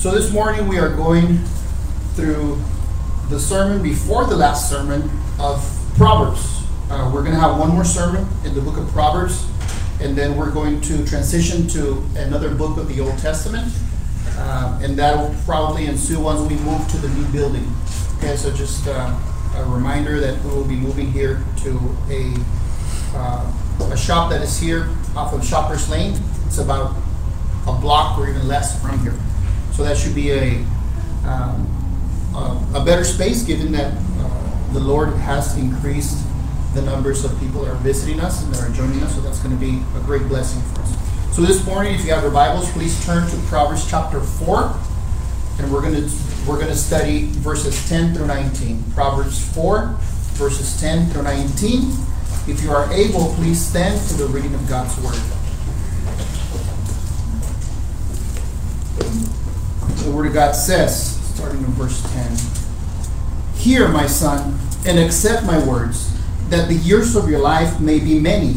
So this morning we are going through the sermon before the last sermon of Proverbs. Uh, we're going to have one more sermon in the book of Proverbs, and then we're going to transition to another book of the Old Testament, uh, and that will probably ensue once we move to the new building. Okay, so just uh, a reminder that we will be moving here to a uh, a shop that is here off of Shoppers Lane. It's about a block or even less from here. So that should be a um, a, a better space, given that uh, the Lord has increased the numbers of people that are visiting us and that are joining us. So that's going to be a great blessing for us. So this morning, if you have your Bibles, please turn to Proverbs chapter four, and we're going to we're going to study verses 10 through 19. Proverbs 4, verses 10 through 19. If you are able, please stand for the reading of God's word. The word of God says, starting in verse 10 Hear, my son, and accept my words, that the years of your life may be many.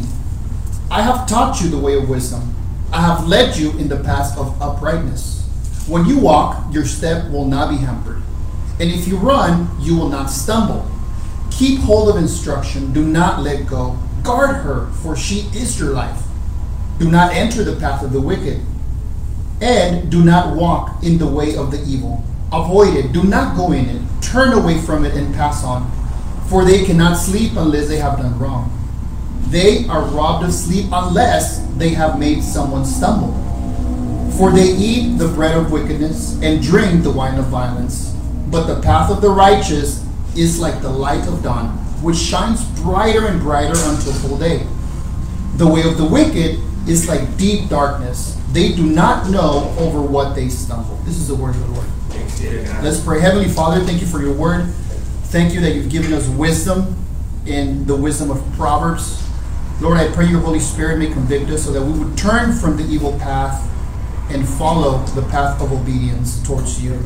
I have taught you the way of wisdom. I have led you in the path of uprightness. When you walk, your step will not be hampered. And if you run, you will not stumble. Keep hold of instruction, do not let go. Guard her, for she is your life. Do not enter the path of the wicked, and do not walk in the way of the evil. Avoid it, do not go in it. Turn away from it and pass on, for they cannot sleep unless they have done wrong. They are robbed of sleep unless they have made someone stumble. For they eat the bread of wickedness and drink the wine of violence. But the path of the righteous is like the light of dawn, which shines brighter and brighter until full day. The way of the wicked is like deep darkness. They do not know over what they stumble. This is the word of the Lord. Let's pray. Heavenly Father, thank you for your word. Thank you that you've given us wisdom in the wisdom of Proverbs. Lord, I pray your Holy Spirit may convict us so that we would turn from the evil path and follow the path of obedience towards you.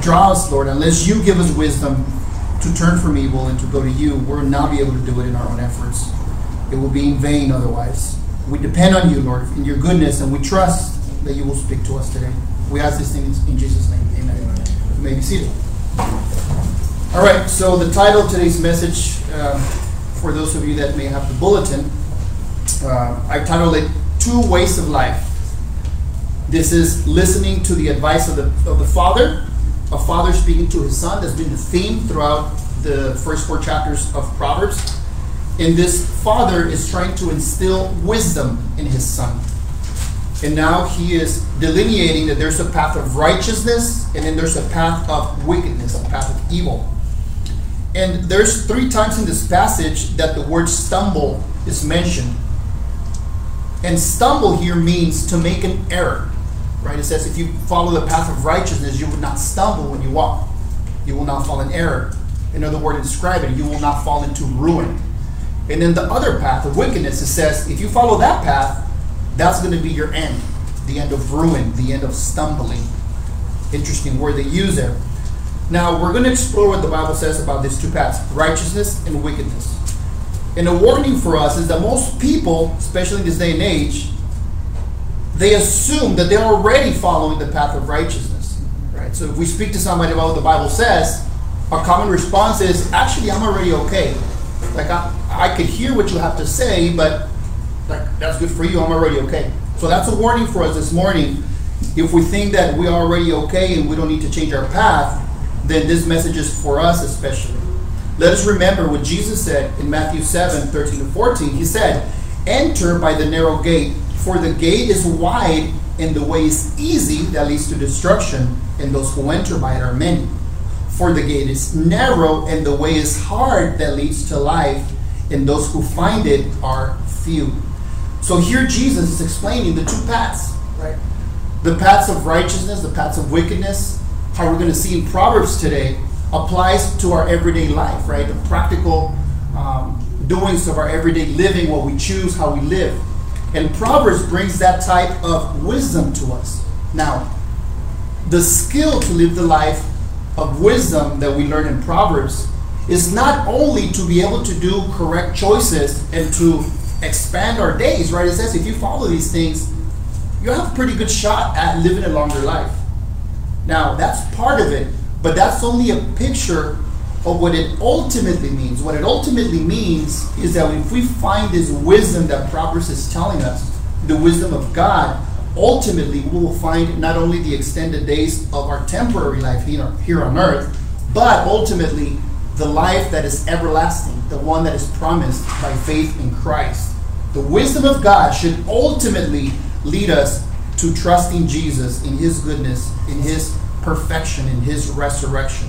Draw us, Lord, unless you give us wisdom to turn from evil and to go to you, we'll not be able to do it in our own efforts. It will be in vain otherwise. We depend on you, Lord, in your goodness, and we trust that you will speak to us today. We ask these things in Jesus' name. Amen. You may be seated. All right, so the title of today's message, uh, for those of you that may have the bulletin, uh, I titled it Two Ways of Life. This is listening to the advice of the, of the father, a father speaking to his son. That's been the theme throughout the first four chapters of Proverbs. And this father is trying to instill wisdom in his son. And now he is delineating that there's a path of righteousness and then there's a path of wickedness, a path of evil. And there's three times in this passage that the word stumble is mentioned. And stumble here means to make an error. Right? It says if you follow the path of righteousness, you will not stumble when you walk. You will not fall in error. Another word to describe it, you will not fall into ruin. And then the other path of wickedness, it says if you follow that path, that's going to be your end. The end of ruin, the end of stumbling. Interesting word they use there. Now we're going to explore what the Bible says about these two paths, righteousness and wickedness. And a warning for us is that most people, especially in this day and age, they assume that they're already following the path of righteousness. Right? So if we speak to somebody about what the Bible says, a common response is, actually, I'm already okay. Like, I, I could hear what you have to say, but like, that's good for you, I'm already okay. So that's a warning for us this morning. If we think that we're already okay and we don't need to change our path, then this message is for us especially. Let us remember what Jesus said in Matthew 7 13 to 14. He said, Enter by the narrow gate for the gate is wide and the way is easy that leads to destruction, and those who enter by it are many. For the gate is narrow and the way is hard that leads to life, and those who find it are few. So here Jesus is explaining the two paths, right? The paths of righteousness, the paths of wickedness, how we're going to see in Proverbs today, applies to our everyday life, right? The practical um, doings of our everyday living, what we choose, how we live. And Proverbs brings that type of wisdom to us. Now, the skill to live the life of wisdom that we learn in Proverbs is not only to be able to do correct choices and to expand our days, right? It says if you follow these things, you have a pretty good shot at living a longer life. Now, that's part of it, but that's only a picture of what it ultimately means. What it ultimately means is that if we find this wisdom that Proverbs is telling us, the wisdom of God, ultimately we will find not only the extended days of our temporary life here, here on earth, but ultimately the life that is everlasting, the one that is promised by faith in Christ. The wisdom of God should ultimately lead us to trusting Jesus in his goodness, in his perfection, in his resurrection.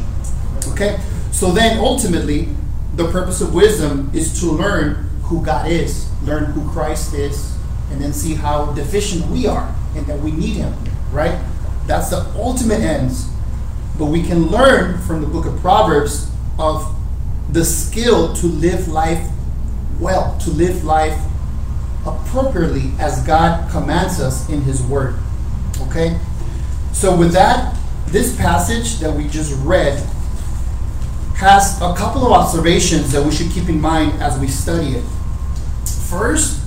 Okay? So then ultimately, the purpose of wisdom is to learn who God is, learn who Christ is, and then see how deficient we are and that we need him, right? That's the ultimate ends. But we can learn from the book of Proverbs of the skill to live life well, to live life appropriately as God commands us in His Word. Okay? So, with that, this passage that we just read has a couple of observations that we should keep in mind as we study it. First,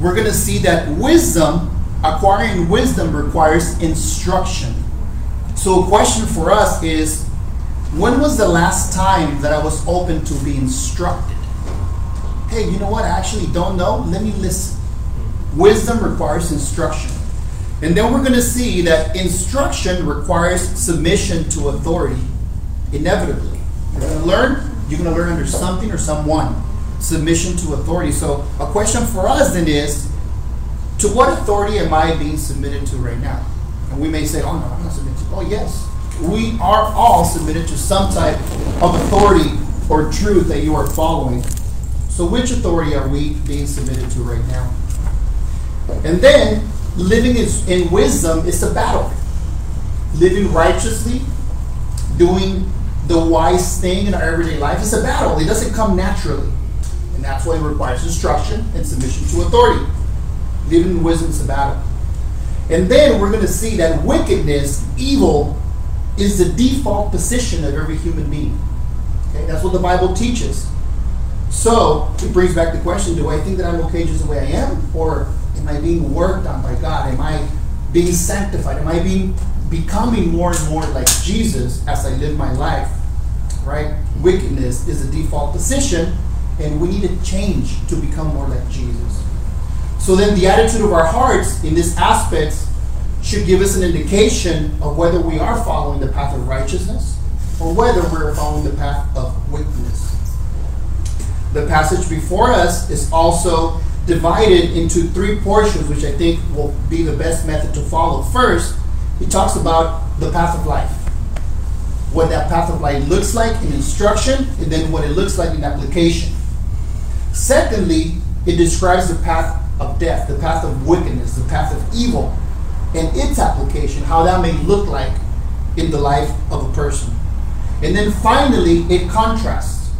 we're going to see that wisdom, acquiring wisdom, requires instruction. So, a question for us is when was the last time that I was open to be instructed? Hey, you know what? I actually don't know. Let me listen. Wisdom requires instruction. And then we're going to see that instruction requires submission to authority, inevitably. You're going to learn, you're going to learn under something or someone. Submission to authority. So, a question for us then is to what authority am I being submitted to right now? And we may say, oh no, I'm not submitted to. Oh, yes. We are all submitted to some type of authority or truth that you are following. So, which authority are we being submitted to right now? And then, living in wisdom is a battle. Living righteously, doing the wise thing in our everyday life is a battle. It doesn't come naturally. And that's why it requires instruction and submission to authority. Living in wisdom is a battle. And then we're going to see that wickedness, evil, is the default position of every human being. Okay, that's what the Bible teaches. So it brings back the question: Do I think that I'm okay just the way I am, or am I being worked on by God? Am I being sanctified? Am I being becoming more and more like Jesus as I live my life? Right? Wickedness is the default position, and we need to change to become more like Jesus. So then, the attitude of our hearts in this aspect should give us an indication of whether we are following the path of righteousness or whether we're following the path of wickedness. The passage before us is also divided into three portions, which I think will be the best method to follow. First, he talks about the path of life, what that path of life looks like in instruction, and then what it looks like in application. Secondly, it describes the path of death, the path of wickedness, the path of evil, and its application, how that may look like in the life of a person. And then finally, it contrasts.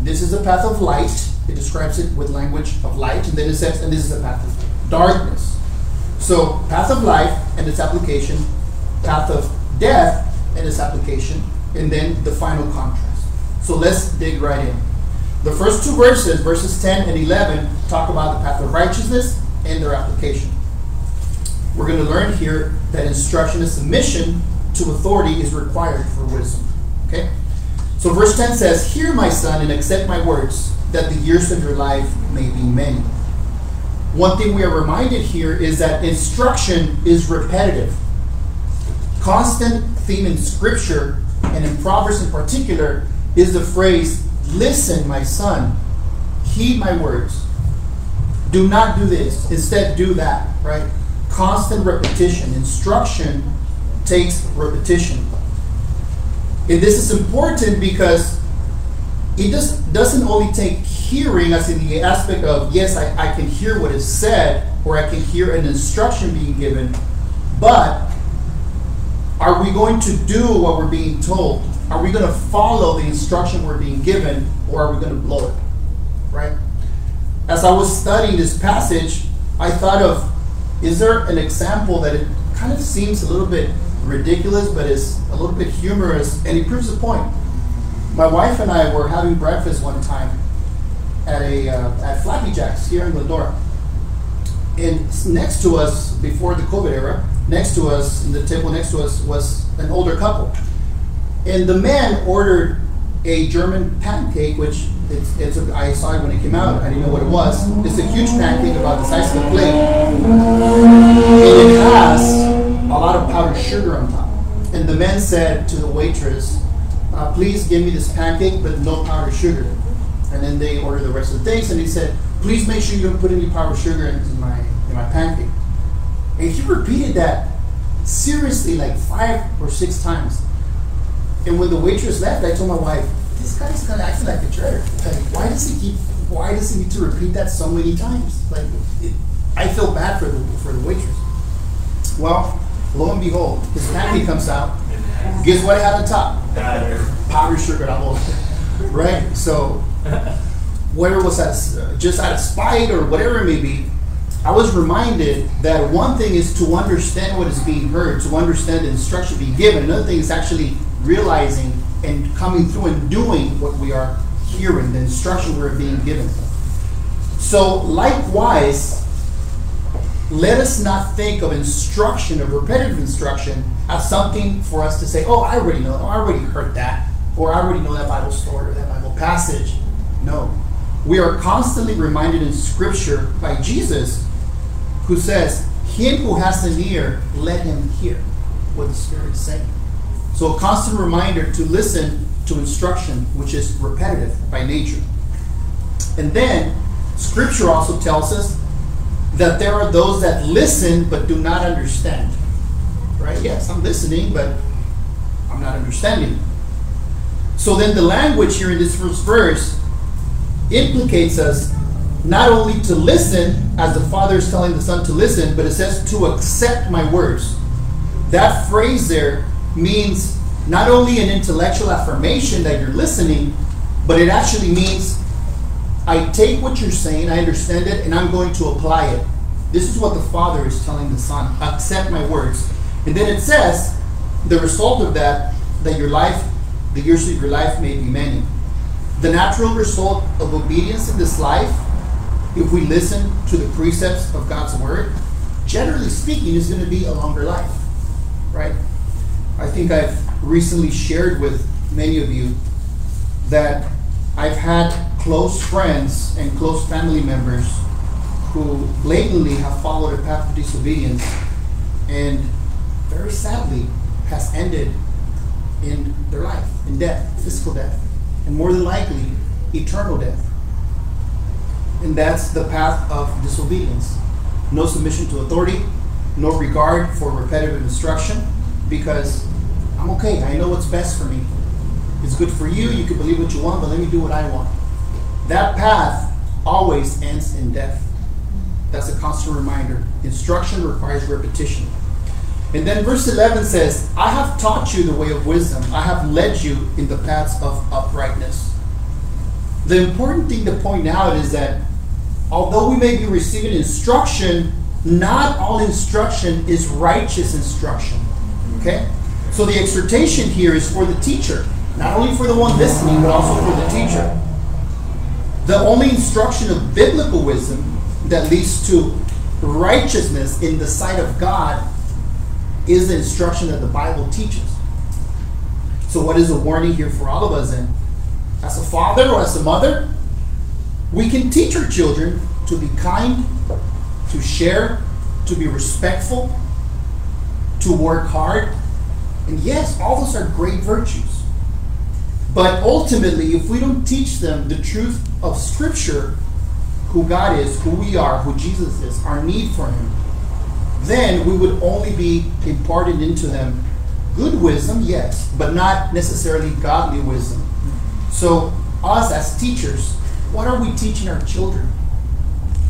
This is a path of light. It describes it with language of light. And then it says, and this is a path of darkness. So, path of life and its application, path of death and its application, and then the final contrast. So, let's dig right in. The first two verses, verses 10 and 11, talk about the path of righteousness and their application we're going to learn here that instruction and submission to authority is required for wisdom. Okay? So verse 10 says, Hear, my son, and accept my words, that the years of your life may be many. One thing we are reminded here is that instruction is repetitive. Constant theme in Scripture, and in Proverbs in particular, is the phrase, Listen, my son, heed my words. Do not do this, instead, do that, right? constant repetition. Instruction takes repetition. And this is important because it just doesn't only take hearing as in the aspect of, yes, I, I can hear what is said, or I can hear an instruction being given, but are we going to do what we're being told? Are we going to follow the instruction we're being given, or are we going to blow it? Right? As I was studying this passage, I thought of is there an example that it kind of seems a little bit ridiculous, but is a little bit humorous, and it proves the point? My wife and I were having breakfast one time at a uh, at Flappy Jacks here in Glendora, and next to us before the COVID era, next to us, in the table next to us was an older couple. And the man ordered a German pancake, which it's, it's a, I saw it when it came out. I didn't know what it was. It's a huge pancake about the size of a plate. And it has a lot of powdered sugar on top. And the man said to the waitress, uh, please give me this pancake, but no powdered sugar. And then they ordered the rest of the things, and he said, please make sure you don't put any powdered sugar into my, in my pancake. And he repeated that seriously like five or six times. And when the waitress left, I told my wife, this guy's kind of acting like a jerk. Like, why does he keep, why does he need to repeat that so many times? Like, it, I feel bad for the, for the waitress. Well, lo and behold, his pancake comes out. Guess what it had on top? Powdered sugar almost. Right? So, whether it was out uh, just out of spite or whatever it may be, I was reminded that one thing is to understand what is being heard, to understand the instruction being given. Another thing is actually realizing and coming through and doing what we are hearing, the instruction we're being given. So, likewise, let us not think of instruction, of repetitive instruction, as something for us to say, oh, I already know, I already heard that, or I already know that Bible story or that Bible passage. No. We are constantly reminded in Scripture by Jesus, who says, Him who has an ear, let him hear what the Spirit is saying. So, a constant reminder to listen to instruction, which is repetitive by nature. And then, Scripture also tells us that there are those that listen but do not understand. Right? Yes, I'm listening, but I'm not understanding. So then the language here in this first verse implicates us not only to listen, as the Father is telling the Son to listen, but it says to accept my words. That phrase there means not only an intellectual affirmation that you're listening, but it actually means I take what you're saying, I understand it, and I'm going to apply it. This is what the Father is telling the Son accept my words. And then it says, the result of that, that your life, the years of your life may be many. The natural result of obedience in this life, if we listen to the precepts of God's Word, generally speaking, is going to be a longer life, right? I think I've recently shared with many of you that I've had close friends and close family members who blatantly have followed a path of disobedience and very sadly has ended in their life, in death, physical death, and more than likely, eternal death. And that's the path of disobedience. No submission to authority, no regard for repetitive instruction, because I'm okay. I know what's best for me. It's good for you. You can believe what you want, but let me do what I want. That path always ends in death. That's a constant reminder. Instruction requires repetition. And then verse 11 says, I have taught you the way of wisdom. I have led you in the paths of uprightness. The important thing to point out is that although we may be receiving instruction, not all instruction is righteous instruction. Okay? So the exhortation here is for the teacher, not only for the one listening, but also for the teacher. The only instruction of biblical wisdom that leads to righteousness in the sight of God is the instruction that the Bible teaches. So, what is a warning here for all of us then? As a father or as a mother, we can teach our children to be kind, to share, to be respectful, to work hard, and yes, all those are great virtues. But ultimately, if we don't teach them the truth of Scripture, who God is, who we are, who Jesus is, our need for Him, then we would only be imparted into them good wisdom, yes, but not necessarily godly wisdom. So, us as teachers, what are we teaching our children?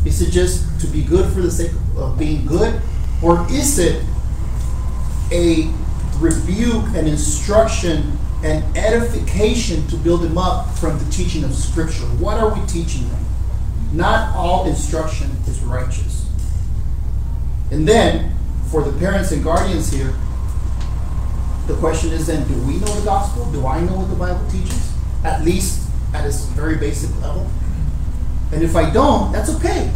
Is it just to be good for the sake of being good? Or is it a rebuke and instruction and edification to build them up from the teaching of Scripture. What are we teaching them? Not all instruction is righteous. And then, for the parents and guardians here, the question is then, do we know the gospel? Do I know what the Bible teaches? At least at its very basic level. And if I don't, that's okay.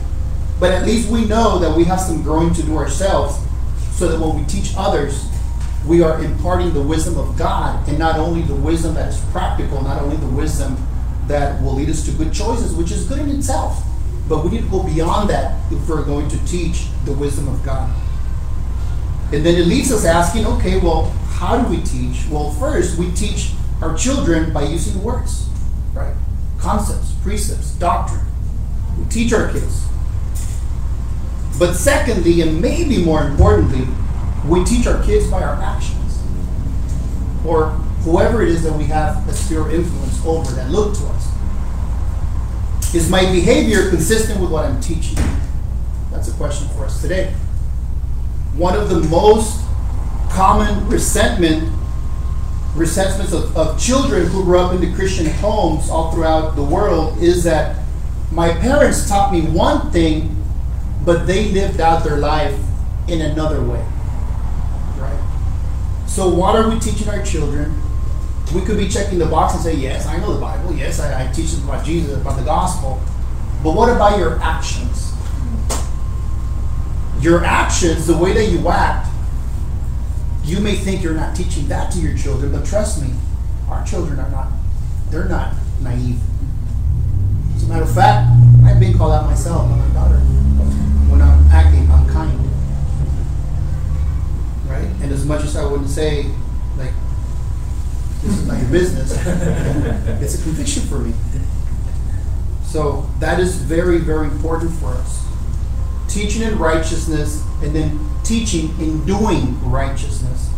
But at least we know that we have some growing to do ourselves so that when we teach others, we are imparting the wisdom of God, and not only the wisdom that is practical, not only the wisdom that will lead us to good choices, which is good in itself, but we need to go beyond that if we're going to teach the wisdom of God. And then it leaves us asking, okay, well, how do we teach? Well, first, we teach our children by using words, right? Concepts, precepts, doctrine. We teach our kids. But secondly, and maybe more importantly, we teach our kids by our actions. Or whoever it is that we have a sphere of influence over that look to us. Is my behavior consistent with what I'm teaching? That's a question for us today. One of the most common resentment resentments of, of children who grew up in the Christian homes all throughout the world is that my parents taught me one thing, but they lived out their life in another way. So, what are we teaching our children? We could be checking the box and say, Yes, I know the Bible. Yes, I, I teach them about Jesus, about the gospel. But what about your actions? Your actions, the way that you act, you may think you're not teaching that to your children, but trust me, our children are not, they're not naive. As a matter of fact, I've been called out myself by my daughter when I'm acting unkind. Right? And as much as I wouldn't say, like, this is not your business, it's a conviction for me. So that is very, very important for us. Teaching in righteousness and then teaching in doing righteousness.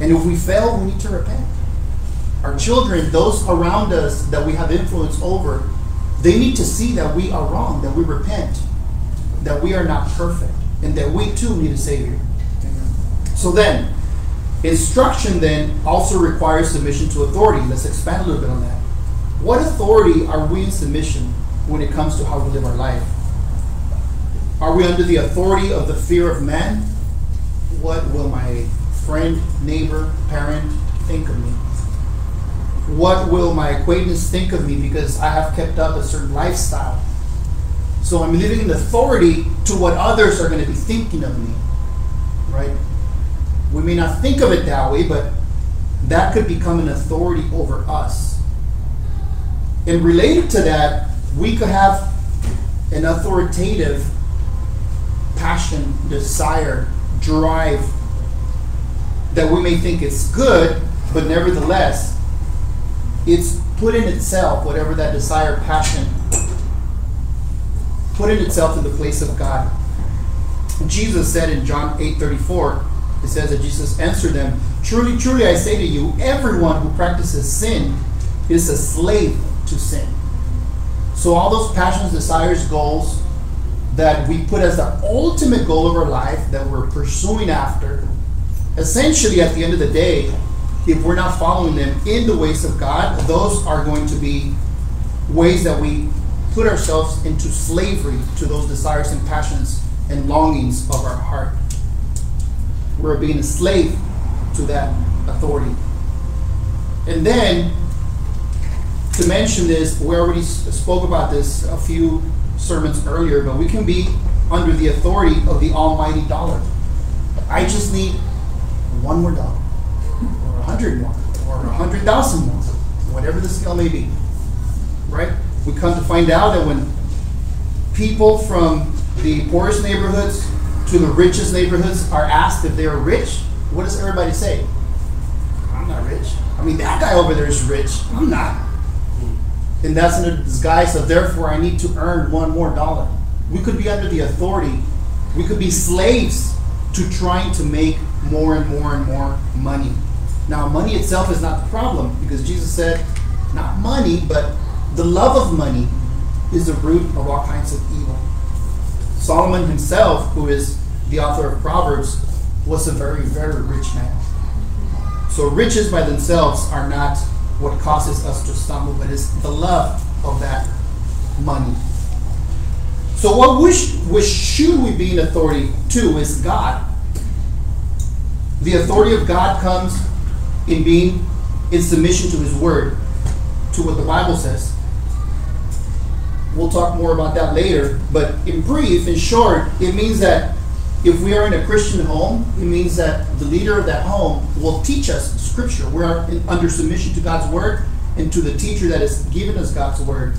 And if we fail, we need to repent. Our children, those around us that we have influence over, they need to see that we are wrong, that we repent, that we are not perfect, and that we too need a Savior. So then, instruction then also requires submission to authority. Let's expand a little bit on that. What authority are we in submission when it comes to how we live our life? Are we under the authority of the fear of man? What will my friend, neighbor, parent think of me? What will my acquaintance think of me because I have kept up a certain lifestyle? So I'm living in authority to what others are going to be thinking of me. Right? We may not think of it that way, but that could become an authority over us. And related to that, we could have an authoritative passion, desire, drive that we may think it's good, but nevertheless, it's put in itself, whatever that desire, passion, put in itself in the place of God. Jesus said in John 8 34, it says that Jesus answered them, Truly, truly, I say to you, everyone who practices sin is a slave to sin. So, all those passions, desires, goals that we put as the ultimate goal of our life that we're pursuing after, essentially at the end of the day, if we're not following them in the ways of God, those are going to be ways that we put ourselves into slavery to those desires and passions and longings of our heart. We're being a slave to that authority. And then, to mention this, we already spoke about this a few sermons earlier, but we can be under the authority of the almighty dollar. I just need one more dollar, or a hundred more, or a hundred thousand more, whatever the scale may be. Right? We come to find out that when people from the poorest neighborhoods to the richest neighborhoods are asked if they are rich, what does everybody say? I'm not rich. I mean, that guy over there is rich. I'm not. And that's in a disguise of therefore I need to earn one more dollar. We could be under the authority. We could be slaves to trying to make more and more and more money. Now, money itself is not the problem because Jesus said, not money, but the love of money is the root of all kinds of. Solomon himself, who is the author of Proverbs, was a very, very rich man. So riches by themselves are not what causes us to stumble, but it's the love of that money. So what wish, which should we be in authority to is God. The authority of God comes in being in submission to his word, to what the Bible says. We'll talk more about that later, but in brief, in short, it means that if we are in a Christian home, it means that the leader of that home will teach us Scripture. We are in, under submission to God's Word and to the teacher that has given us God's Word.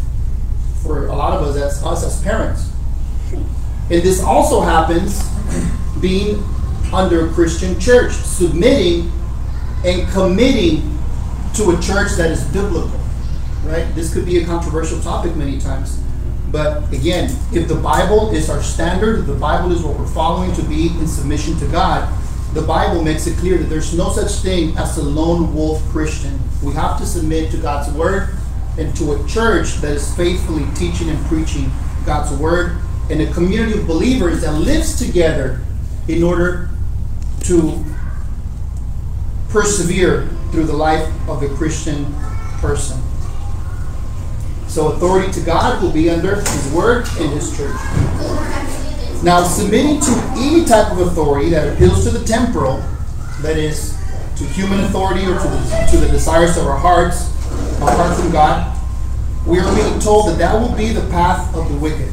For a lot of us, that's us as parents. And this also happens being under a Christian church, submitting and committing to a church that is biblical. Right? This could be a controversial topic many times. But again, if the Bible is our standard, if the Bible is what we're following to be in submission to God, the Bible makes it clear that there's no such thing as a lone wolf Christian. We have to submit to God's word and to a church that is faithfully teaching and preaching God's word and a community of believers that lives together in order to persevere through the life of a Christian person. So authority to God will be under His Word and His church. Now, submitting to any type of authority that appeals to the temporal, that is, to human authority or to the, to the desires of our hearts, apart from God, we are being told that that will be the path of the wicked,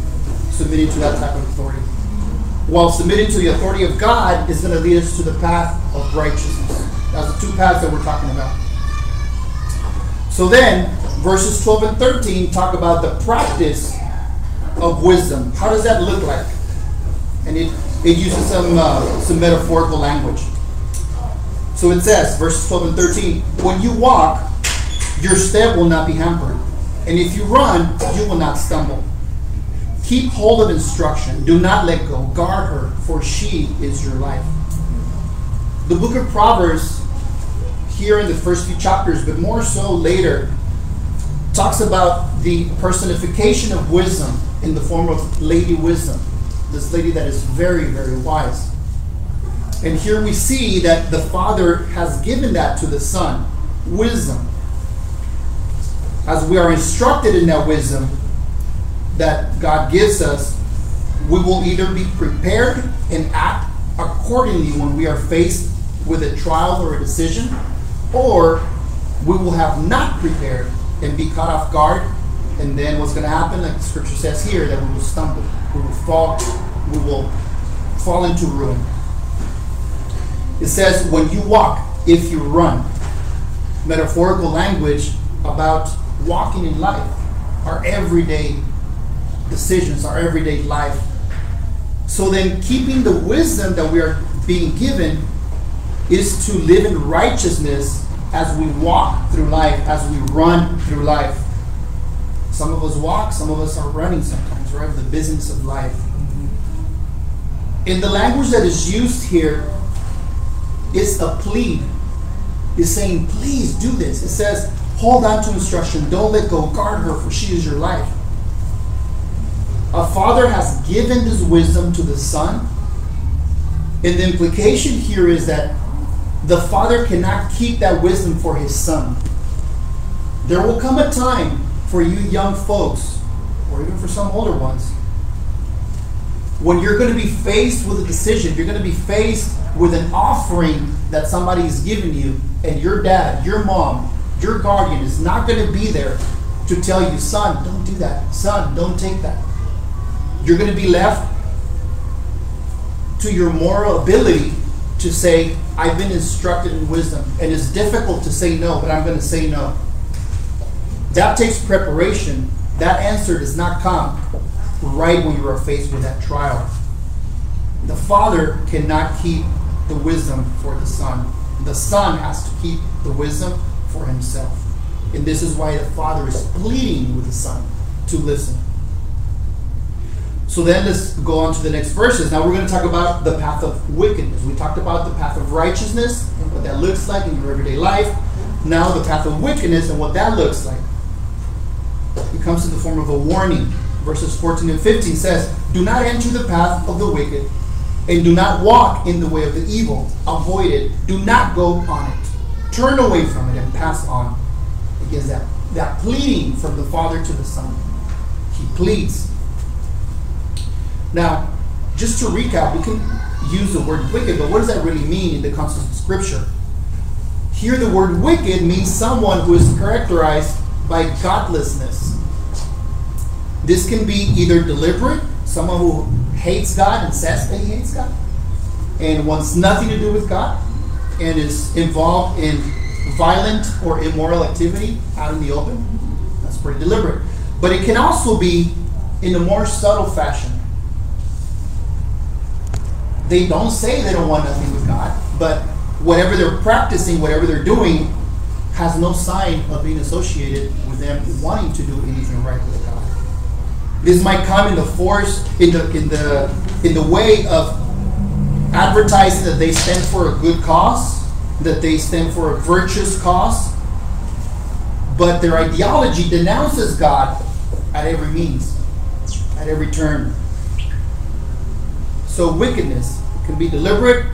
submitting to that type of authority. While submitting to the authority of God is going to lead us to the path of righteousness. That's the two paths that we're talking about. So then, verses 12 and 13 talk about the practice of wisdom. How does that look like? And it, it uses some, uh, some metaphorical language. So it says, verses 12 and 13, when you walk, your step will not be hampered. And if you run, you will not stumble. Keep hold of instruction. Do not let go. Guard her, for she is your life. The book of Proverbs, here in the first few chapters, but more so later, talks about the personification of wisdom in the form of Lady Wisdom, this lady that is very, very wise. And here we see that the Father has given that to the Son wisdom. As we are instructed in that wisdom that God gives us, we will either be prepared and act accordingly when we are faced with a trial or a decision, or we will have not prepared and be caught off guard. And then what's going to happen, like the scripture says here, that we will stumble, we will fall, we will fall into ruin. It says, when you walk, if you run. Metaphorical language about walking in life, our everyday decisions, our everyday life. So then, keeping the wisdom that we are being given is to live in righteousness as we walk through life, as we run through life. Some of us walk, some of us are running sometimes, right? The business of life. In the language that is used here, it's a plea. It's saying, please do this. It says, hold on to instruction. Don't let go. Guard her, for she is your life. A father has given this wisdom to the son. And the implication here is that the father cannot keep that wisdom for his son. There will come a time for you young folks, or even for some older ones, when you're going to be faced with a decision, you're going to be faced with an offering that somebody's given you, and your dad, your mom, your guardian is not going to be there to tell you, son, don't do that. Son, don't take that. You're going to be left to your moral ability to say, I've been instructed in wisdom, and it's difficult to say no, but I'm going to say no. That takes preparation. That answer does not come right when you are faced with that trial. The father cannot keep the wisdom for the son. The son has to keep the wisdom for himself. And this is why the father is pleading with the son to listen. So then let's go on to the next verses. Now we're going to talk about the path of wickedness. We talked about the path of righteousness and what that looks like in your everyday life. Now the path of wickedness and what that looks like. It comes in the form of a warning. Verses 14 and 15 says, Do not enter the path of the wicked, and do not walk in the way of the evil. Avoid it. Do not go on it. Turn away from it and pass on. Again, that, that pleading from the Father to the Son. He pleads now, just to recap, we can use the word wicked, but what does that really mean in the context of Scripture? Here, the word wicked means someone who is characterized by godlessness. This can be either deliberate, someone who hates God and says that he hates God, and wants nothing to do with God and is involved in violent or immoral activity out in the open, that's pretty deliberate. But it can also be in a more subtle fashion. They don't say they don't want nothing with God, but whatever they're practicing, whatever they're doing, has no sign of being associated with them wanting to do anything right with God. This might come in the force, in the in the in the way of advertising that they stand for a good cause, that they stand for a virtuous cause, but their ideology denounces God at every means, at every turn. So wickedness can be deliberate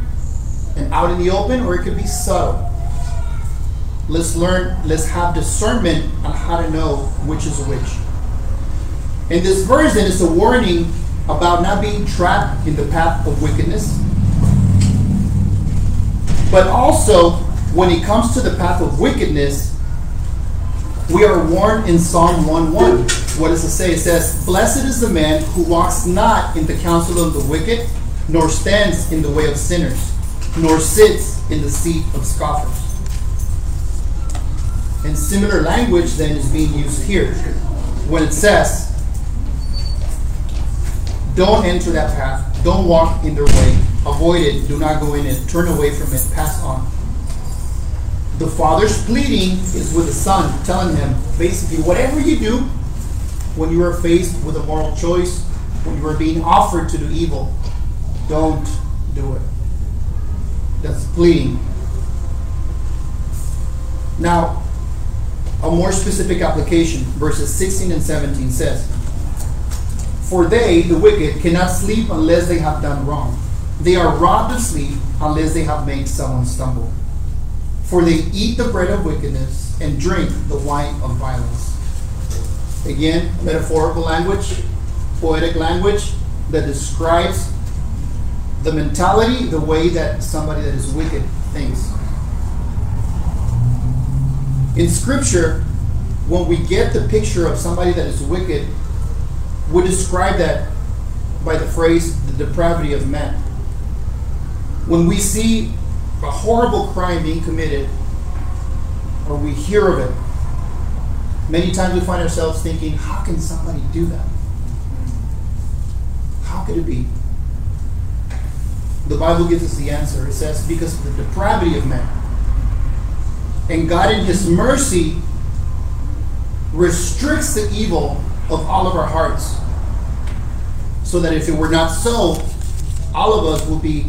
and out in the open, or it could be subtle. Let's learn, let's have discernment on how to know which is which. In this verse, then, is a warning about not being trapped in the path of wickedness. But also, when it comes to the path of wickedness, we are warned in Psalm 1:1. What does it say? It says, Blessed is the man who walks not in the counsel of the wicked, nor stands in the way of sinners, nor sits in the seat of scoffers. And similar language then is being used here when it says, Don't enter that path, don't walk in their way, avoid it, do not go in it, turn away from it, pass on. The father's pleading is with the son, telling him basically, whatever you do when you are faced with a moral choice, when you are being offered to do evil, don't do it. That's pleading. Now, a more specific application, verses 16 and 17 says, For they, the wicked, cannot sleep unless they have done wrong. They are robbed of sleep unless they have made someone stumble. For they eat the bread of wickedness and drink the wine of violence. Again, metaphorical language, poetic language that describes the mentality, the way that somebody that is wicked thinks. In Scripture, when we get the picture of somebody that is wicked, we describe that by the phrase the depravity of man. When we see a horrible crime being committed, or we hear of it, many times we find ourselves thinking, how can somebody do that? How could it be? The Bible gives us the answer. It says, because of the depravity of man. And God, in His mercy, restricts the evil of all of our hearts. So that if it were not so, all of us would be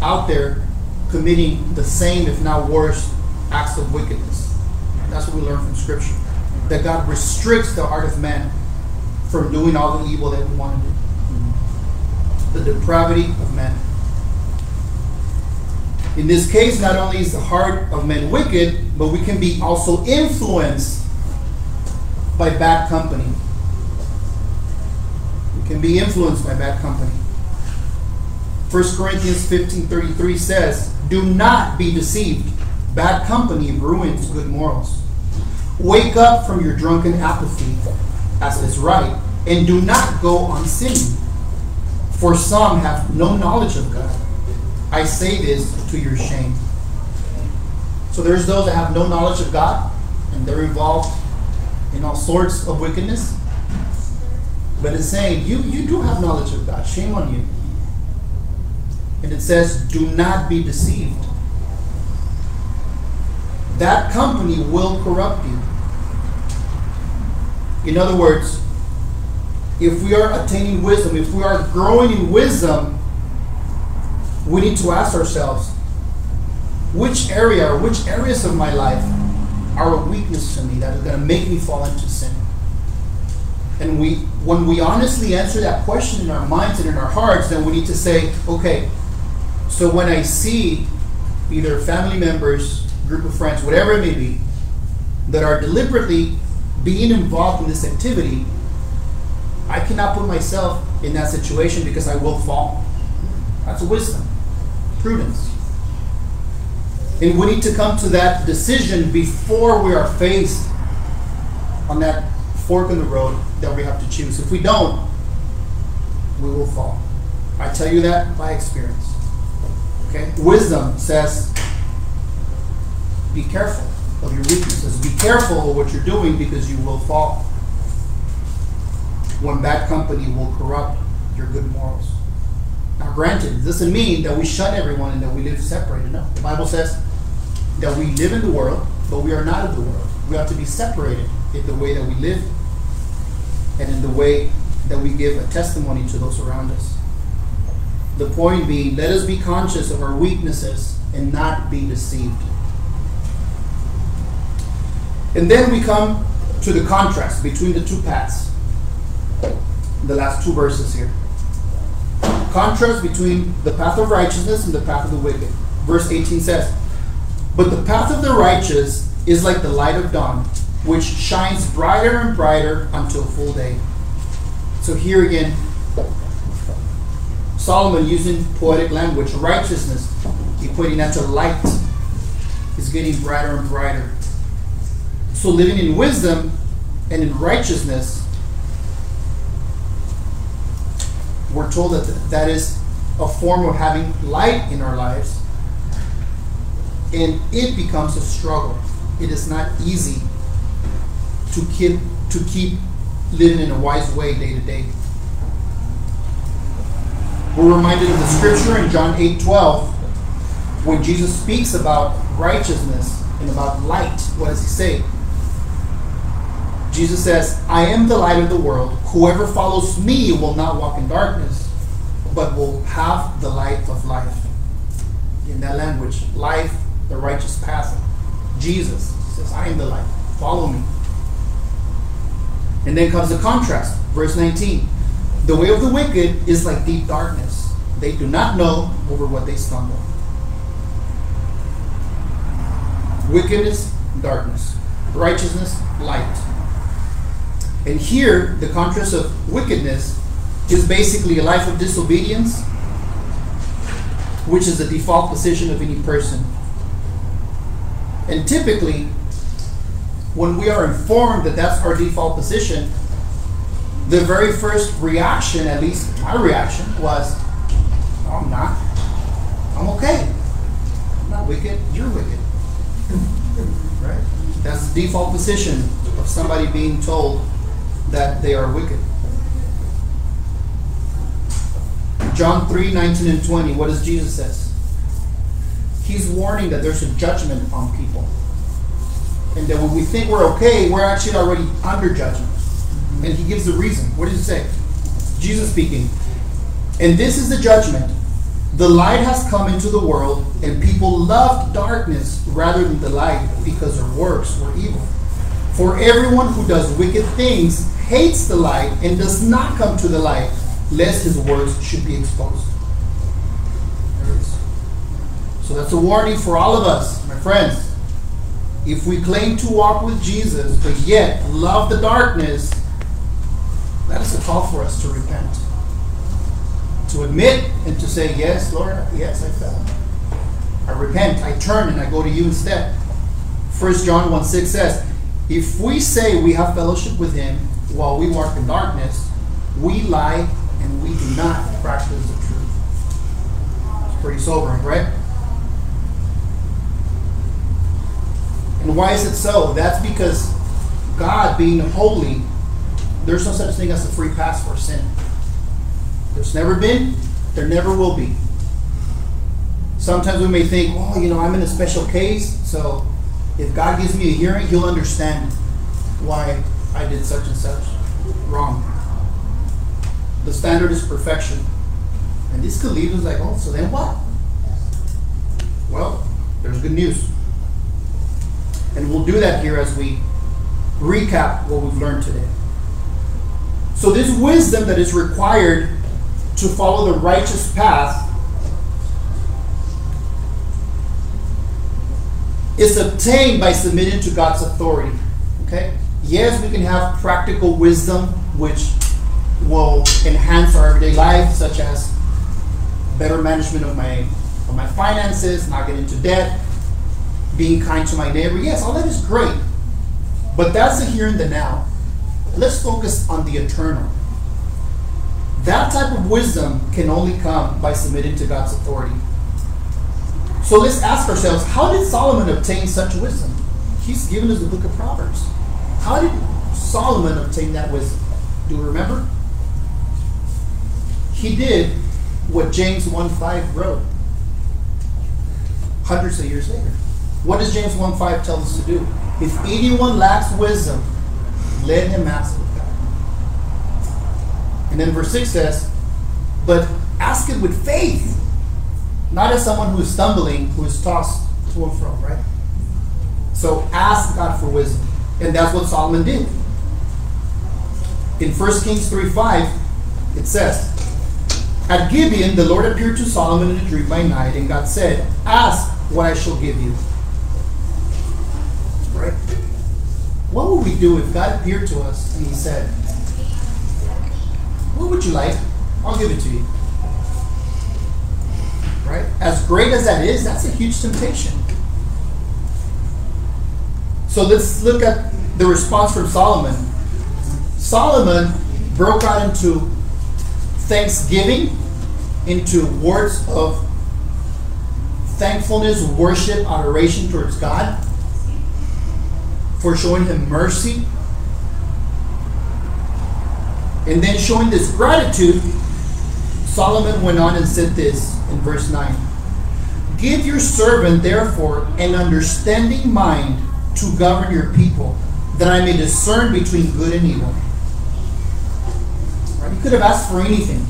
out there committing the same, if not worse, acts of wickedness. That's what we learn from Scripture. That God restricts the heart of man from doing all the evil that we want to do. The depravity of man. In this case, not only is the heart of men wicked, but we can be also influenced by bad company. We can be influenced by bad company. 1 Corinthians 15:33 says, "Do not be deceived. Bad company ruins good morals. Wake up from your drunken apathy, as is right, and do not go on sinning. For some have no knowledge of God. I say this to your shame." So there's those that have no knowledge of God, and they're involved in all sorts of wickedness. But it's saying, you, you do have knowledge of God. Shame on you. And it says, do not be deceived. That company will corrupt you. In other words, if we are attaining wisdom, if we are growing in wisdom, we need to ask ourselves, which area or which areas of my life are a weakness to me that is going to make me fall into sin? And we, when we honestly answer that question in our minds and in our hearts, then we need to say, okay, so when I see either family members, group of friends, whatever it may be, that are deliberately being involved in this activity, I cannot put myself in that situation because I will fall. That's wisdom, prudence. And we need to come to that decision before we are faced on that fork in the road that we have to choose. If we don't, we will fall. I tell you that by experience. Okay? Wisdom says, be careful of your weaknesses. Be careful of what you're doing because you will fall. One bad company will corrupt your good morals. Granted, this doesn't mean that we shun everyone and that we live separated. No. The Bible says that we live in the world, but we are not of the world. We have to be separated in the way that we live and in the way that we give a testimony to those around us. The point being, let us be conscious of our weaknesses and not be deceived. And then we come to the contrast between the two paths. The last two verses here. Contrast between the path of righteousness and the path of the wicked. Verse 18 says, But the path of the righteous is like the light of dawn, which shines brighter and brighter until full day. So here again, Solomon using poetic language, righteousness, equating that to light, is getting brighter and brighter. So living in wisdom and in righteousness, we're told that that is a form of having light in our lives, and it becomes a struggle. It is not easy to keep to keep living in a wise way day to day. We're reminded of the scripture in John 8 12 when Jesus speaks about righteousness and about light. What does he say? Jesus says, I am the light of the world. Whoever follows me will not walk in darkness, but will have the light of life. In that language, life, the righteous path. Jesus says, I am the light. Follow me. And then comes the contrast, verse 19. The way of the wicked is like deep darkness. They do not know over what they stumble. Wickedness, darkness. Righteousness, light. And here, the contrast of wickedness is basically a life of disobedience, which is the default position of any person. And typically, when we are informed that that's our default position, the very first reaction, at least my reaction, was, no, I'm not. I'm okay. I'm not wicked. You're wicked. right? That's the default position of somebody being told that they are wicked. John 3 19 and 20, what does Jesus says? He's warning that there's a judgment on people and that when we think we're okay, we're actually already under judgment. And he gives the reason. What does he say? Jesus speaking. And this is the judgment. The light has come into the world, and people loved darkness rather than the light because their works were evil. For everyone who does wicked things hates the light and does not come to the light, lest his works should be exposed. So that's a warning for all of us, my friends. If we claim to walk with Jesus, but yet love the darkness, that is a call for us to repent. To admit and to say, Yes, Lord, yes, I fell. I repent, I turn, and I go to you instead. 1 John 1 6 says, If we say we have fellowship with him while we walk in darkness, we lie and we do not practice the truth. It's pretty sobering, right? And why is it so? That's because God, being holy, there's no such thing as a free pass for sin. There's never been, there never will be. Sometimes we may think, oh, you know, I'm in a special case, so if God gives me a hearing, He'll understand why I did such and such wrong. The standard is perfection. And this could lead us like, oh, so then what? Well, there's good news. And we'll do that here as we recap what we've learned today. So, this wisdom that is required to follow the righteous path is obtained by submitting to God's authority. Okay? Yes, we can have practical wisdom which will enhance our everyday life, such as better management of my of my finances, not getting into debt, being kind to my neighbor. Yes, all that is great. But that's the here and the now. Let's focus on the eternal. That type of wisdom can only come by submitting to God's authority. So let's ask ourselves how did Solomon obtain such wisdom? He's given us the book of Proverbs. How did Solomon obtain that wisdom? Do you remember? He did what James 1.5 wrote hundreds of years later. What does James 1.5 tell us to do? If anyone lacks wisdom, let him ask of God. And then verse 6 says, But ask it with faith, not as someone who is stumbling, who is tossed to and fro, right? So ask God for wisdom. And that's what Solomon did. In 1 Kings 3 5, it says, At Gibeon, the Lord appeared to Solomon in a dream by night, and God said, Ask what I shall give you. Right? What would we do if God appeared to us and He said, What would you like? I'll give it to you. Right? As great as that is, that's a huge temptation. So let's look at the response from Solomon. Solomon broke out into thanksgiving, into words of thankfulness, worship, adoration towards God for showing him mercy. And then showing this gratitude, Solomon went on and said this in verse 9 Give your servant, therefore, an understanding mind to govern your people, that I may discern between good and evil. Right? He could have asked for anything.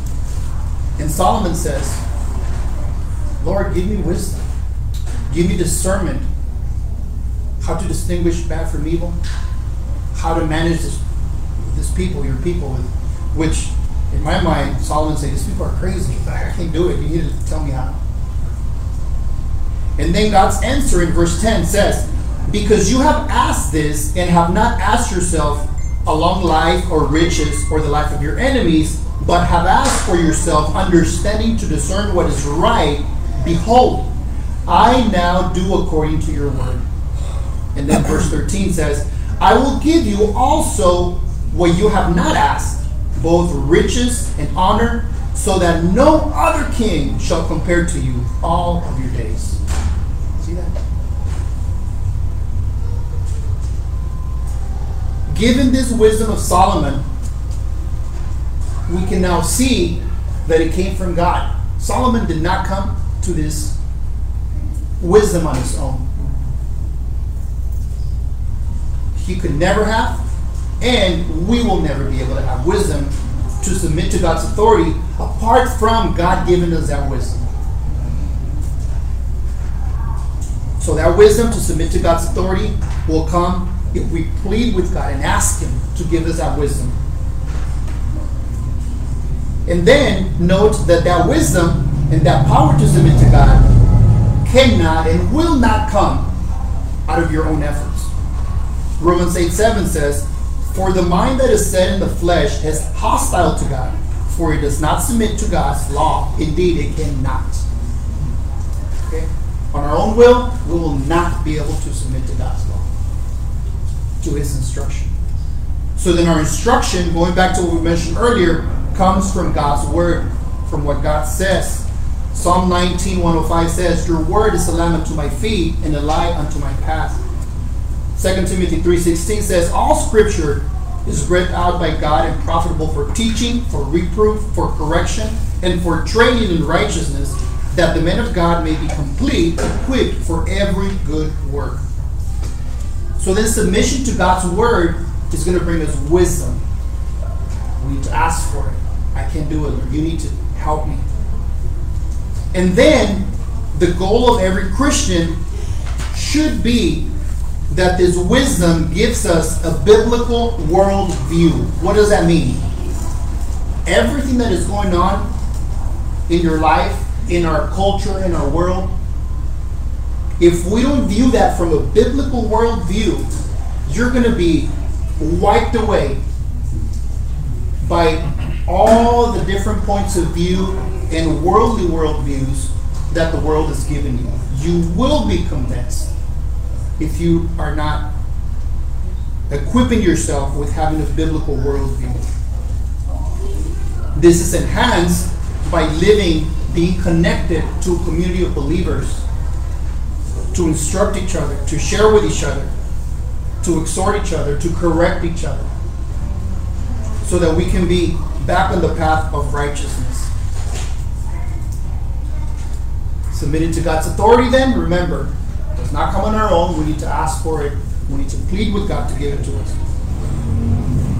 And Solomon says, Lord, give me wisdom. Give me discernment. How to distinguish bad from evil. How to manage this, this people, your people, which in my mind, Solomon said, these people are crazy. I can't do it. You need to tell me how. And then God's answer in verse 10 says, Because you have asked this and have not asked yourself a long life or riches or the life of your enemies, but have asked for yourself understanding to discern what is right, behold, I now do according to your word. And then verse 13 says, I will give you also what you have not asked, both riches and honor, so that no other king shall compare to you all of your days. See that? Given this wisdom of Solomon, we can now see that it came from God. Solomon did not come to this wisdom on his own. He could never have, and we will never be able to have wisdom to submit to God's authority apart from God giving us that wisdom. So that wisdom to submit to God's authority will come if we plead with God and ask Him to give us that wisdom. And then note that that wisdom and that power to submit to God cannot and will not come out of your own efforts. Romans 8 7 says, For the mind that is set in the flesh is hostile to God, for it does not submit to God's law. Indeed, it cannot. Okay? On our own will, we will not be able to submit to God's law, to His instruction. So then, our instruction, going back to what we mentioned earlier, comes from God's word, from what God says. Psalm 19, 105 says, Your word is a lamp unto my feet and a light unto my path. 2 Timothy 3.16 says, All scripture is read out by God and profitable for teaching, for reproof, for correction, and for training in righteousness, that the man of God may be complete, equipped for every good work. So then submission to God's word is going to bring us wisdom. We need to ask for it. I can't do it. You need to help me. And then the goal of every Christian should be that this wisdom gives us a biblical worldview. What does that mean? Everything that is going on in your life, in our culture, in our world, if we don't view that from a biblical worldview, you're going to be wiped away by all the different points of view and worldly worldviews that the world has given you. You will be convinced if you are not equipping yourself with having a biblical worldview. This is enhanced by living, being connected to a community of believers to instruct each other, to share with each other, to exhort each other, to correct each other, so that we can be back on the path of righteousness. Submitting to God's authority, then, remember, does not come on our own. We need to ask for it. We need to plead with God to give it to us.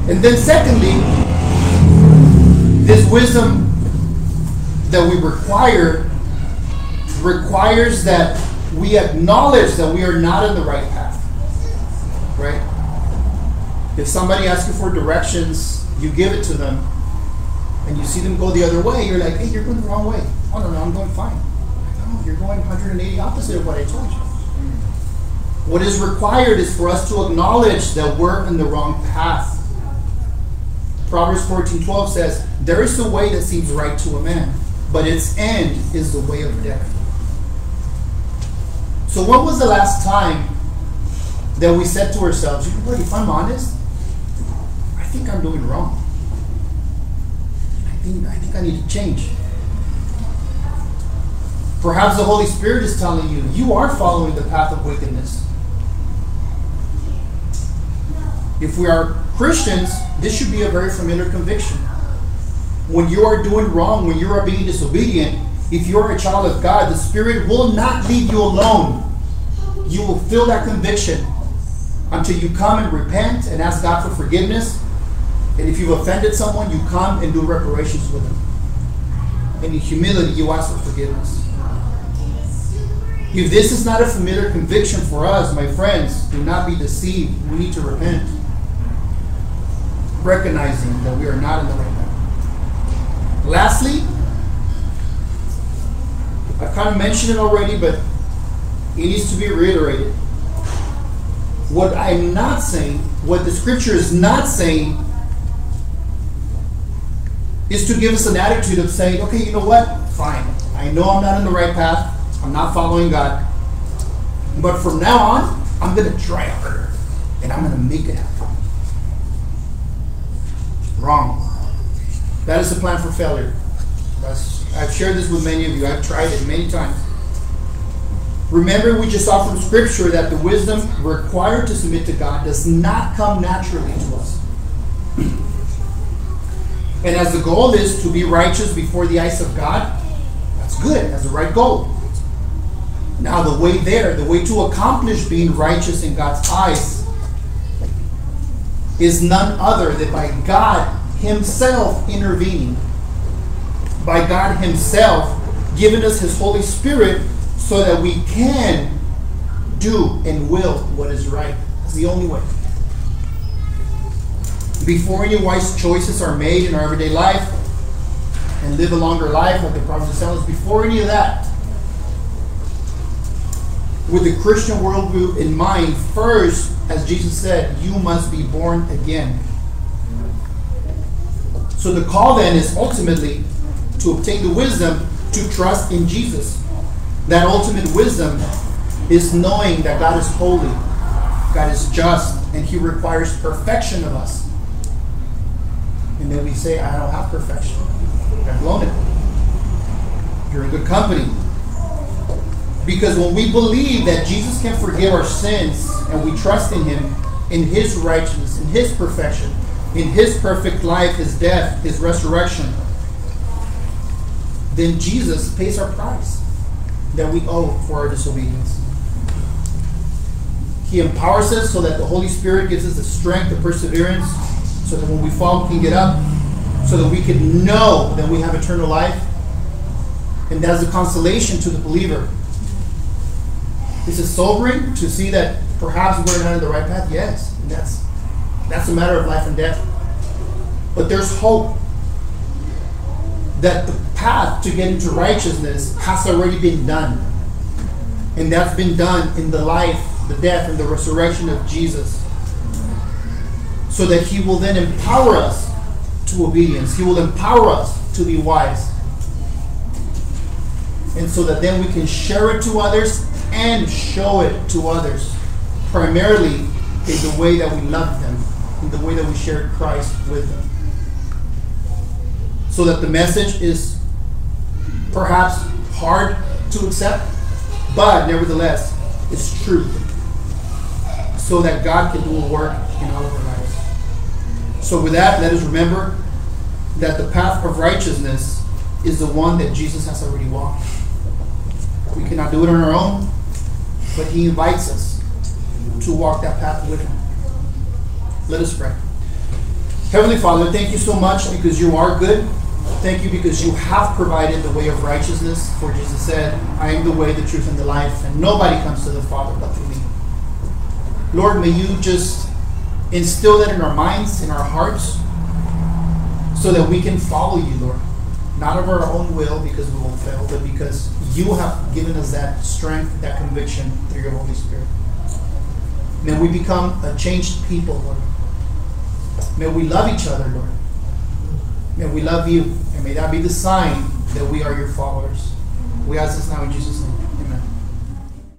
And then, secondly, this wisdom that we require requires that we acknowledge that we are not in the right path. Right? If somebody asks you for directions, you give it to them, and you see them go the other way, you're like, hey, you're going the wrong way. Oh, no, no, I'm going fine. No, oh, you're going 180 opposite of what I told you. What is required is for us to acknowledge that we're in the wrong path. Proverbs 14 12 says, There is a way that seems right to a man, but its end is the way of death. So, when was the last time that we said to ourselves, you know what, if I'm honest, I think I'm doing wrong. I think, I think I need to change. Perhaps the Holy Spirit is telling you, you are following the path of wickedness. If we are Christians, this should be a very familiar conviction. When you are doing wrong, when you are being disobedient, if you're a child of God, the Spirit will not leave you alone. You will feel that conviction until you come and repent and ask God for forgiveness. And if you've offended someone, you come and do reparations with them. And in humility, you ask for forgiveness. If this is not a familiar conviction for us, my friends, do not be deceived. We need to repent. Recognizing that we are not in the right path. Lastly, I've kind of mentioned it already, but it needs to be reiterated. What I'm not saying, what the scripture is not saying, is to give us an attitude of saying, okay, you know what? Fine. I know I'm not in the right path. I'm not following God. But from now on, I'm going to try harder and I'm going to make it happen. Wrong. That is the plan for failure. I've shared this with many of you. I've tried it many times. Remember, we just saw from Scripture that the wisdom required to submit to God does not come naturally to us. And as the goal is to be righteous before the eyes of God, that's good. That's the right goal. Now, the way there, the way to accomplish being righteous in God's eyes, is none other than by God Himself intervening, by God Himself giving us His Holy Spirit so that we can do and will what is right. It's the only way. Before any wise choices are made in our everyday life and live a longer life, like the prophets tell us, before any of that, with the Christian worldview in mind, first, as Jesus said, you must be born again. So the call then is ultimately to obtain the wisdom to trust in Jesus. That ultimate wisdom is knowing that God is holy, God is just, and He requires perfection of us. And then we say, I don't have perfection. I've blown it. You're in good company. Because when we believe that Jesus can forgive our sins and we trust in Him, in His righteousness, in His perfection, in His perfect life, His death, His resurrection, then Jesus pays our price that we owe for our disobedience. He empowers us so that the Holy Spirit gives us the strength, the perseverance, so that when we fall, we can get up, so that we can know that we have eternal life. And that's a consolation to the believer is it sobering to see that perhaps we're not in the right path? Yes. And that's that's a matter of life and death. But there's hope that the path to get into righteousness has already been done. And that's been done in the life, the death, and the resurrection of Jesus. So that he will then empower us to obedience. He will empower us to be wise. And so that then we can share it to others and show it to others, primarily in the way that we love them, in the way that we share Christ with them. So that the message is perhaps hard to accept, but nevertheless, it's truth, so that God can do a work in all of our lives. So, with that, let us remember that the path of righteousness is the one that Jesus has already walked. We cannot do it on our own, but He invites us to walk that path with Him. Let us pray. Heavenly Father, thank you so much because you are good. Thank you because you have provided the way of righteousness. For Jesus said, I am the way, the truth, and the life, and nobody comes to the Father but through me. Lord, may you just instill that in our minds, in our hearts, so that we can follow you, Lord. Not of our own will because we will fail, but because you have given us that strength, that conviction through your Holy Spirit. May we become a changed people, Lord. May we love each other, Lord. May we love you, may that be the sign that we are your followers. We ask this now in Jesus' name.